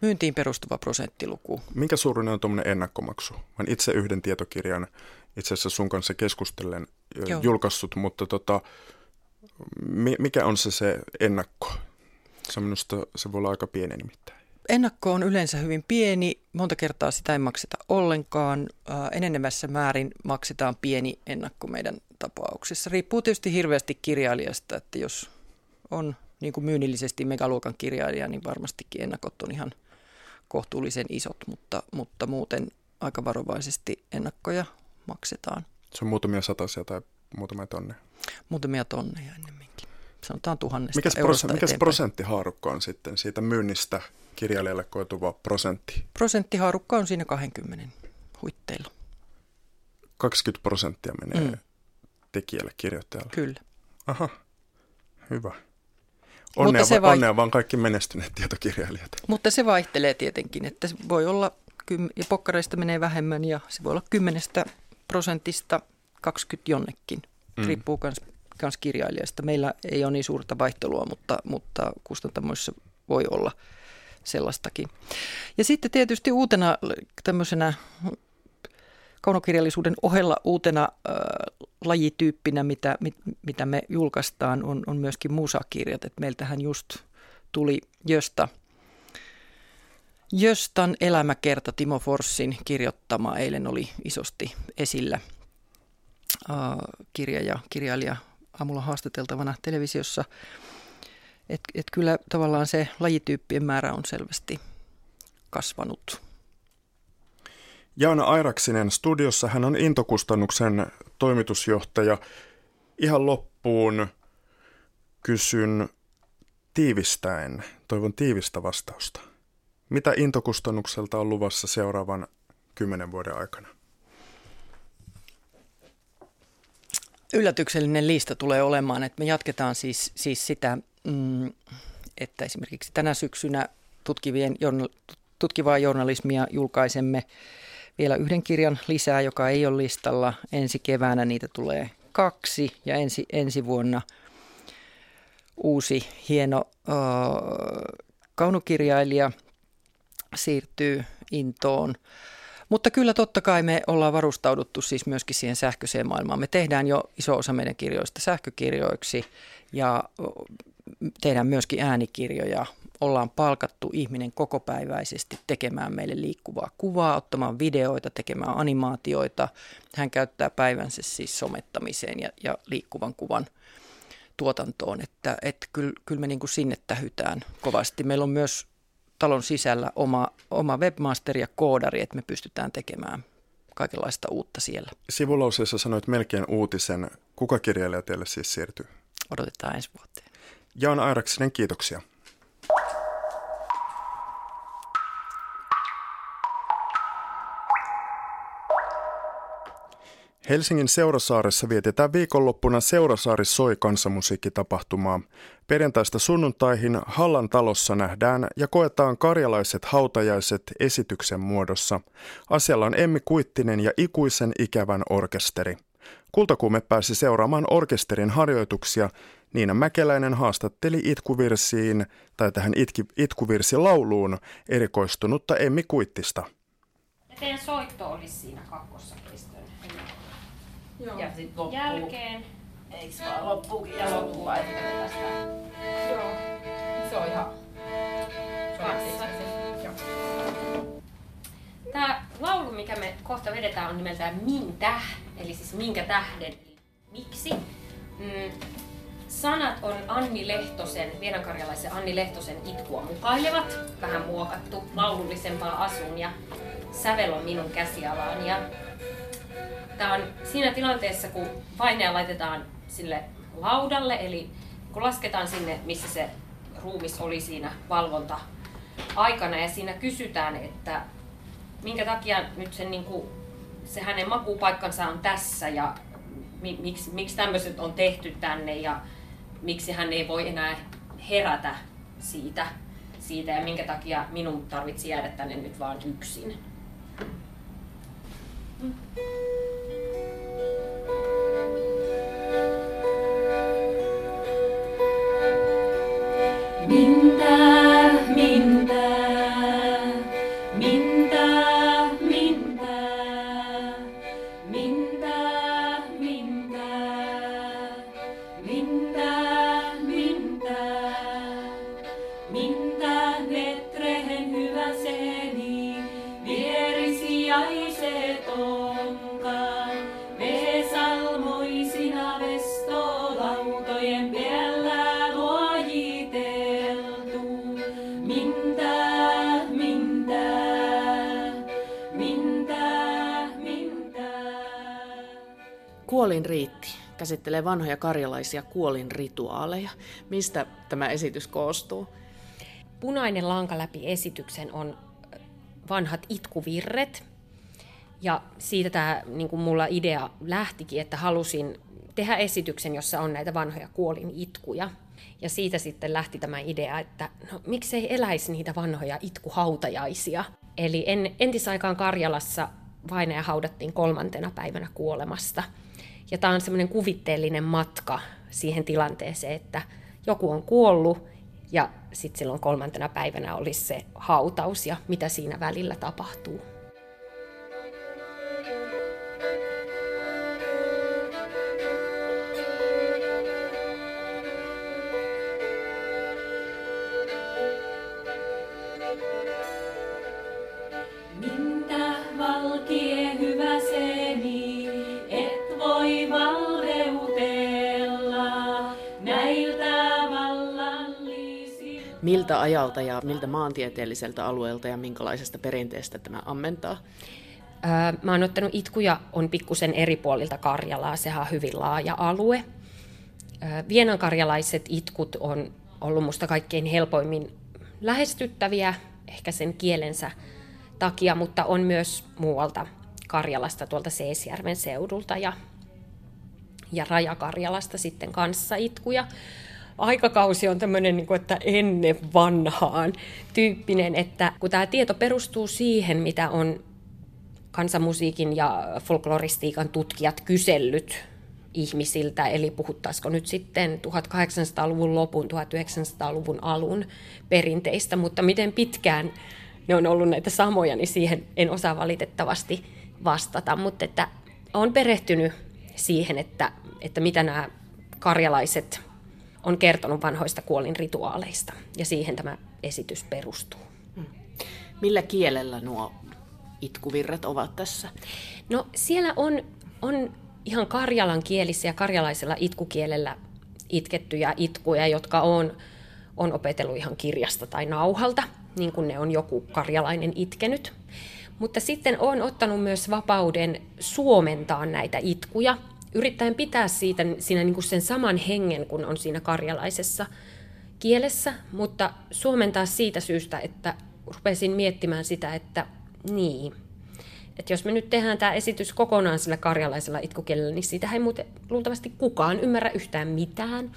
Myyntiin perustuva prosenttiluku. Minkä suurinen on tuommoinen ennakkomaksu? Mä itse yhden tietokirjan itse asiassa sun kanssa keskustellen Joo. julkaissut, mutta tota, mikä on se se ennakko? Se minusta se voi olla aika pieni nimittäin. Ennakko on yleensä hyvin pieni, monta kertaa sitä ei makseta ollenkaan. enenevässä määrin maksetaan pieni ennakko meidän tapauksessa. Riippuu tietysti hirveästi kirjailijasta, että jos on niin kuin myynnillisesti megaluokan kirjailija, niin varmastikin ennakot on ihan kohtuullisen isot, mutta, mutta muuten aika varovaisesti ennakkoja maksetaan. Se on muutamia satasia tai muutamia tonneja? Muutamia tonneja ennemminkin sanotaan tuhannesta mikäs eurosta prosent, Mikäs prosenttihaarukka on sitten siitä myynnistä kirjailijalle koituva prosentti? Prosenttihaarukka on siinä 20 huitteilla. 20 prosenttia menee mm. tekijälle, kirjoittajalle? Kyllä. Aha, hyvä. Onnea, se vai... onnea vaan kaikki menestyneet tietokirjailijat. Mutta se vaihtelee tietenkin, että se voi olla, ja pokkareista menee vähemmän ja se voi olla 10 prosentista 20 jonnekin. Mm. Riippuu myös kans kirjailijasta. Meillä ei ole niin suurta vaihtelua, mutta, mutta kustantamoissa voi olla sellaistakin. Ja sitten tietysti uutena tämmöisenä kaunokirjallisuuden ohella uutena äh, lajityyppinä, mitä, mit, mitä me julkaistaan, on, on myöskin musakirjat. Et meiltähän just tuli Jösta, Jöstan elämäkerta Timo Forssin kirjoittama eilen oli isosti esillä äh, kirja ja kirjailija aamulla haastateltavana televisiossa. Että et kyllä tavallaan se lajityyppien määrä on selvästi kasvanut. Jaana Airaksinen studiossa, hän on Intokustannuksen toimitusjohtaja. Ihan loppuun kysyn tiivistäen, toivon tiivistä vastausta. Mitä Intokustannukselta on luvassa seuraavan kymmenen vuoden aikana? yllätyksellinen lista tulee olemaan, että me jatketaan siis, siis sitä, mm, että esimerkiksi tänä syksynä tutkivien, tutkivaa journalismia julkaisemme vielä yhden kirjan lisää, joka ei ole listalla. Ensi keväänä niitä tulee kaksi ja ensi, ensi vuonna uusi hieno äh, kaunokirjailija siirtyy Intoon. Mutta kyllä totta kai me ollaan varustauduttu siis myöskin siihen sähköiseen maailmaan. Me tehdään jo iso osa meidän kirjoista sähkökirjoiksi ja tehdään myöskin äänikirjoja. Ollaan palkattu ihminen kokopäiväisesti tekemään meille liikkuvaa kuvaa, ottamaan videoita, tekemään animaatioita. Hän käyttää päivänsä siis somettamiseen ja, ja liikkuvan kuvan tuotantoon, että, että kyllä, kyllä me niin kuin sinne tähytään kovasti. Meillä on myös talon sisällä oma, oma webmaster ja koodari, että me pystytään tekemään kaikenlaista uutta siellä. Sivulauseessa sanoit melkein uutisen. Kuka kirjailija teille siis siirtyy? Odotetaan ensi vuoteen. Jaan Airaksinen, kiitoksia. Helsingin Seurasaaressa vietetään viikonloppuna Seurasaari soi kansanmusiikkitapahtumaa. Perjantaista sunnuntaihin Hallan talossa nähdään ja koetaan karjalaiset hautajaiset esityksen muodossa. Asialla on Emmi Kuittinen ja ikuisen ikävän orkesteri. Kultakuume pääsi seuraamaan orkesterin harjoituksia. Niina Mäkeläinen haastatteli itkuvirsiin tai tähän itki, itkuvirsilauluun erikoistunutta Emmi Kuittista. Teidän soitto olisi siinä kakkossa Joo. Ja sitten loppuu. Jälkeen. Eiks vaan loppuukin ja loppuu vai tästä? Joo. Se on ihan... Tämä laulu, mikä me kohta vedetään, on nimeltään Mintä, eli siis minkä tähden, miksi. Mm, sanat on Anni Lehtosen, vienankarjalaisen Anni Lehtosen itkua mukailevat, vähän muokattu laulullisempaa asuun ja sävel on minun käsialaan. Ja Tämä on siinä tilanteessa, kun painea laitetaan sille laudalle, eli kun lasketaan sinne, missä se ruumis oli siinä valvonta aikana ja siinä kysytään, että minkä takia nyt sen, niin kuin, se hänen makupaikkansa on tässä ja mi, miksi, miksi tämmöiset on tehty tänne ja miksi hän ei voi enää herätä siitä, siitä ja minkä takia minun tarvitsi jäädä tänne nyt vaan yksin. Mm. Käsittelee vanhoja karjalaisia kuolin rituaaleja. Mistä tämä esitys koostuu? Punainen lanka läpi esityksen on vanhat itkuvirret. Ja siitä tämä niin kuin mulla idea lähtikin, että halusin tehdä esityksen, jossa on näitä vanhoja kuolin itkuja. Ja siitä sitten lähti tämä idea, että no, miksei eläisi niitä vanhoja itkuhautajaisia. Eli en, entisaikaan Karjalassa vainaja haudattiin kolmantena päivänä kuolemasta – ja tämä on semmoinen kuvitteellinen matka siihen tilanteeseen, että joku on kuollut ja sitten silloin kolmantena päivänä olisi se hautaus ja mitä siinä välillä tapahtuu. Ajalta ja miltä maantieteelliseltä alueelta ja minkälaisesta perinteestä tämä ammentaa? Mä oon ottanut itkuja on pikkusen eri puolilta Karjalaa, sehän on hyvin laaja alue. Vienankarjalaiset itkut on ollut musta kaikkein helpoimmin lähestyttäviä, ehkä sen kielensä takia, mutta on myös muualta Karjalasta, tuolta Seesjärven seudulta. Ja, ja Rajakarjalasta sitten kanssa itkuja. Aikakausi on tämmöinen, niin että ennen vanhaan tyyppinen, että kun tämä tieto perustuu siihen, mitä on kansanmusiikin ja folkloristiikan tutkijat kysellyt ihmisiltä, eli puhuttaisiko nyt sitten 1800-luvun lopun, 1900-luvun alun perinteistä, mutta miten pitkään ne on ollut näitä samoja, niin siihen en osaa valitettavasti vastata, mutta että olen perehtynyt siihen, että, että mitä nämä karjalaiset on kertonut vanhoista kuolinrituaaleista, ja siihen tämä esitys perustuu. Hmm. Millä kielellä nuo itkuvirret ovat tässä? No siellä on, on ihan karjalan kielissä ja karjalaisella itkukielellä itkettyjä itkuja, jotka on, on opetellut ihan kirjasta tai nauhalta, niin kuin ne on joku karjalainen itkenyt. Mutta sitten on ottanut myös vapauden suomentaa näitä itkuja, yrittäen pitää siitä siinä niin kuin sen saman hengen kuin on siinä karjalaisessa kielessä, mutta suomentaa siitä syystä, että rupesin miettimään sitä, että niin, että jos me nyt tehdään tämä esitys kokonaan sillä karjalaisella itkukielellä, niin siitä ei muuten luultavasti kukaan ymmärrä yhtään mitään.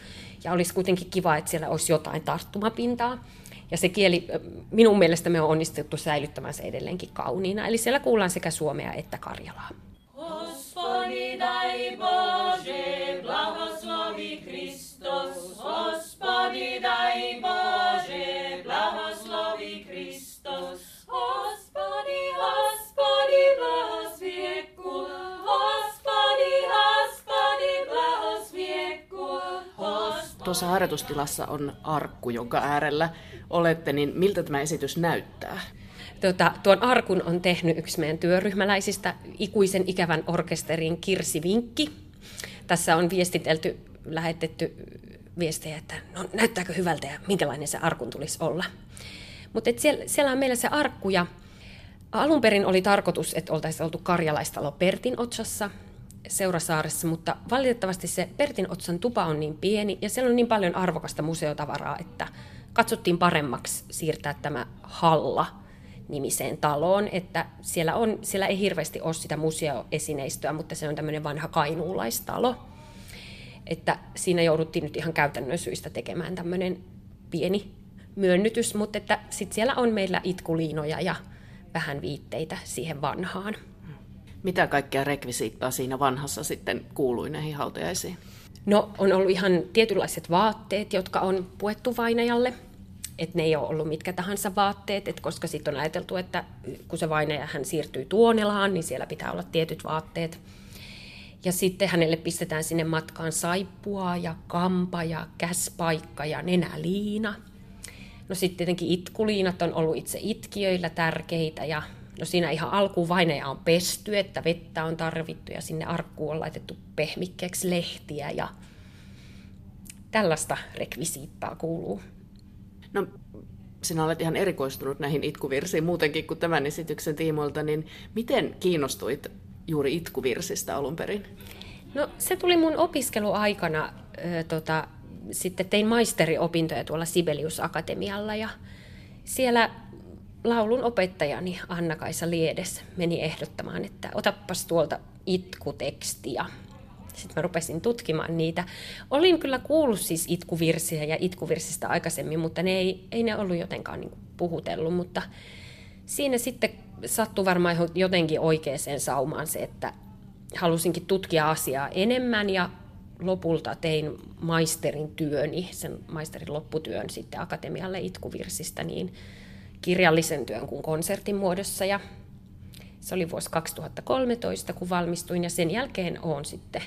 Ja olisi kuitenkin kiva, että siellä olisi jotain tarttumapintaa. Ja se kieli, minun mielestä me on onnistuttu säilyttämään se edelleenkin kauniina. Eli siellä kuullaan sekä suomea että karjalaa. Tuossa harjoitustilassa on arkku, jonka äärellä olette, niin miltä tämä esitys näyttää? Tota, tuon arkun on tehnyt yksi meidän työryhmäläisistä ikuisen ikävän orkesterin Kirsi Vinkki. Tässä on viestitelty, lähetetty viestejä, että no, näyttääkö hyvältä ja minkälainen se arkun tulisi olla. Mutta siellä, siellä on meillä se arkku ja alun perin oli tarkoitus, että oltaisiin oltu karjalaistalo Pertin otsassa Seurasaaressa, mutta valitettavasti se Pertin otsan tupa on niin pieni ja siellä on niin paljon arvokasta museotavaraa, että katsottiin paremmaksi siirtää tämä halla nimiseen taloon, että siellä, on, siellä ei hirveästi ole sitä museoesineistöä, mutta se on tämmöinen vanha kainuulaistalo. Että siinä jouduttiin nyt ihan käytännön syistä tekemään tämmöinen pieni myönnytys, mutta että sitten siellä on meillä itkuliinoja ja vähän viitteitä siihen vanhaan. Mitä kaikkea rekvisiittaa siinä vanhassa sitten kuului näihin hautajaisiin? No on ollut ihan tietynlaiset vaatteet, jotka on puettu vainajalle. Että ne ei ole ollut mitkä tahansa vaatteet, että koska sitten on ajateltu, että kun se vainaja hän siirtyy Tuonelaan, niin siellä pitää olla tietyt vaatteet. Ja sitten hänelle pistetään sinne matkaan saippua ja kampa ja käspaikka ja nenäliina – No sitten tietenkin itkuliinat on ollut itse itkiöillä tärkeitä ja no siinä ihan alkuun vaineja on pesty, että vettä on tarvittu ja sinne arkkuun on laitettu pehmikkeeksi lehtiä ja tällaista rekvisiittaa kuuluu. No sinä olet ihan erikoistunut näihin itkuvirsiin muutenkin kuin tämän esityksen tiimoilta, niin miten kiinnostuit juuri itkuvirsistä alun perin? No se tuli mun opiskeluaikana äh, tota, sitten tein maisteriopintoja tuolla Sibelius Akatemialla ja siellä laulun opettajani Anna-Kaisa Liedes meni ehdottamaan, että otappas tuolta itkutekstiä. Sitten mä rupesin tutkimaan niitä. Olin kyllä kuullut siis itkuvirsiä ja itkuvirsistä aikaisemmin, mutta ne ei, ei ne ollut jotenkaan niin puhutellut. Mutta siinä sitten sattui varmaan jotenkin oikeaan saumaan se, että halusinkin tutkia asiaa enemmän ja lopulta tein maisterin työni, sen maisterin lopputyön sitten Akatemialle itkuvirsistä, niin kirjallisen työn kuin konsertin muodossa. Ja se oli vuosi 2013, kun valmistuin, ja sen jälkeen olen sitten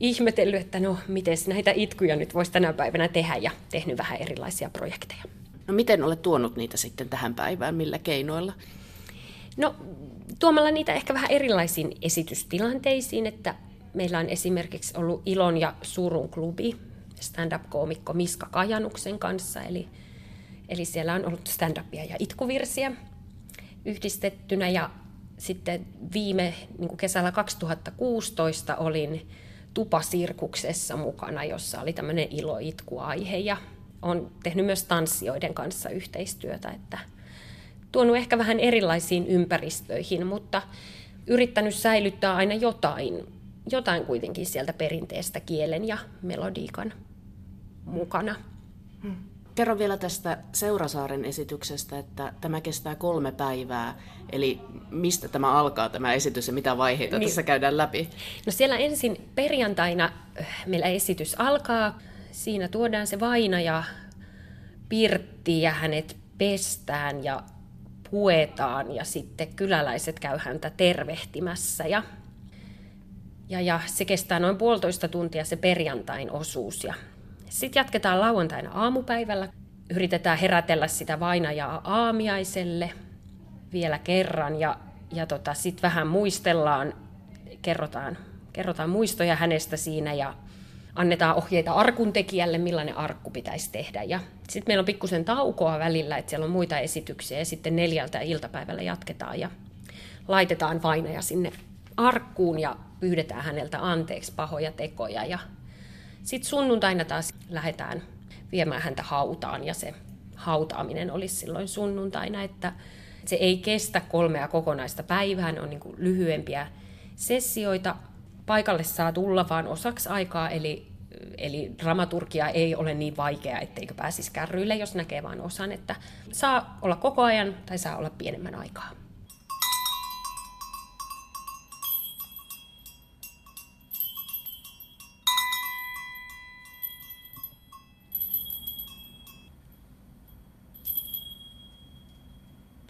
ihmetellyt, että no, miten näitä itkuja nyt voisi tänä päivänä tehdä, ja tehnyt vähän erilaisia projekteja. No miten olet tuonut niitä sitten tähän päivään, millä keinoilla? No tuomalla niitä ehkä vähän erilaisiin esitystilanteisiin, että meillä on esimerkiksi ollut Ilon ja Surun klubi stand-up-koomikko Miska Kajanuksen kanssa, eli, eli siellä on ollut stand-upia ja itkuvirsiä yhdistettynä ja sitten viime niin kesällä 2016 olin Tupasirkuksessa mukana, jossa oli tämmöinen ilo-itku-aihe ja on tehnyt myös tanssijoiden kanssa yhteistyötä, että tuonut ehkä vähän erilaisiin ympäristöihin, mutta yrittänyt säilyttää aina jotain jotain kuitenkin sieltä perinteestä kielen ja melodiikan mukana. Hmm. Kerro vielä tästä Seurasaaren esityksestä, että tämä kestää kolme päivää. Eli mistä tämä alkaa tämä esitys ja mitä vaiheita niin. tässä käydään läpi? No siellä ensin perjantaina äh, meillä esitys alkaa. Siinä tuodaan se vainaja pirtti ja hänet pestään ja puetaan ja sitten kyläläiset käy häntä tervehtimässä. Ja, ja, ja se kestää noin puolitoista tuntia se perjantain osuus ja sitten jatketaan lauantaina aamupäivällä. Yritetään herätellä sitä vainajaa aamiaiselle vielä kerran ja, ja tota, sitten vähän muistellaan, kerrotaan, kerrotaan muistoja hänestä siinä ja annetaan ohjeita arkun tekijälle, millainen arkku pitäisi tehdä. Ja sitten meillä on pikkusen taukoa välillä, että siellä on muita esityksiä ja sitten neljältä iltapäivällä jatketaan ja laitetaan vainaja sinne arkkuun ja pyydetään häneltä anteeksi pahoja tekoja ja sitten sunnuntaina taas lähdetään viemään häntä hautaan ja se hautaaminen olisi silloin sunnuntaina, että se ei kestä kolmea kokonaista päivää, ne on niin kuin lyhyempiä sessioita. Paikalle saa tulla vain osaksi aikaa, eli, eli dramaturgia ei ole niin vaikea, etteikö pääsisi kärryille, jos näkee vain osan, että saa olla koko ajan tai saa olla pienemmän aikaa.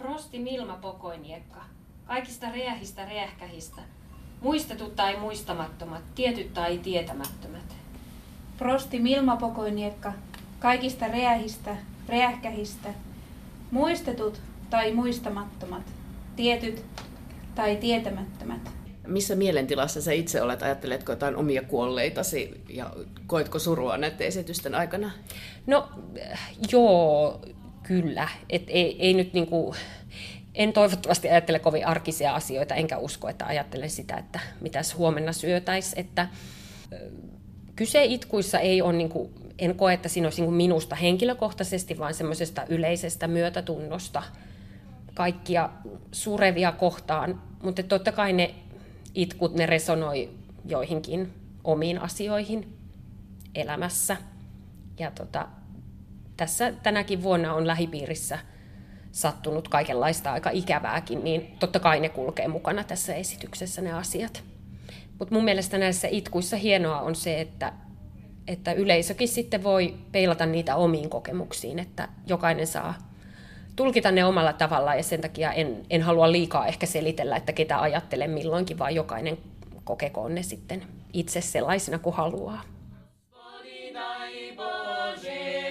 Prosti Milma Pokoiniekka, kaikista reähistä reähkähistä, muistetut tai muistamattomat, tietyt tai tietämättömät. Prosti Milma Pokoiniekka, kaikista reähistä reähkähistä, muistetut tai muistamattomat, tietyt tai tietämättömät. Missä mielentilassa sä itse olet? Ajatteletko jotain omia kuolleitasi ja koetko surua näiden esitysten aikana? No joo, kyllä. Et ei, ei nyt niinku, en toivottavasti ajattele kovin arkisia asioita, enkä usko, että ajattelen sitä, että mitäs huomenna syötäis. Että, kyse itkuissa ei ole, niinku, en koe, että siinä olisi niinku minusta henkilökohtaisesti, vaan semmoisesta yleisestä myötätunnosta kaikkia surevia kohtaan. Mutta totta kai ne itkut, ne resonoi joihinkin omiin asioihin elämässä. Ja tota, tässä tänäkin vuonna on lähipiirissä sattunut kaikenlaista aika ikävääkin, niin totta kai ne kulkee mukana tässä esityksessä ne asiat. Mutta mun mielestä näissä itkuissa hienoa on se, että, että yleisökin sitten voi peilata niitä omiin kokemuksiin, että jokainen saa tulkita ne omalla tavallaan ja sen takia en, en halua liikaa ehkä selitellä, että ketä ajattelen milloinkin, vaan jokainen kokekoon ne sitten itse sellaisina kuin haluaa.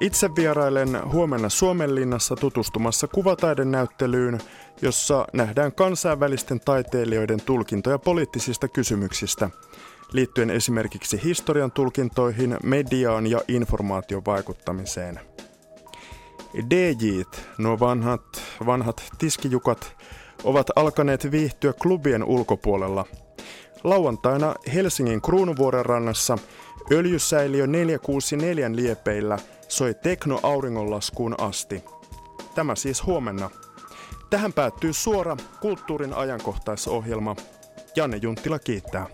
Itse vierailen huomenna Suomenlinnassa tutustumassa kuvataiden näyttelyyn, jossa nähdään kansainvälisten taiteilijoiden tulkintoja poliittisista kysymyksistä, liittyen esimerkiksi historian tulkintoihin, mediaan ja informaatiovaikuttamiseen. DJt, nuo vanhat, vanhat tiskijukat, ovat alkaneet viihtyä klubien ulkopuolella. Lauantaina Helsingin Kruunuvuoren rannassa öljysäiliö 464 liepeillä soi tekno auringonlaskuun asti. Tämä siis huomenna. Tähän päättyy suora kulttuurin ajankohtaisohjelma. Janne Junttila kiittää.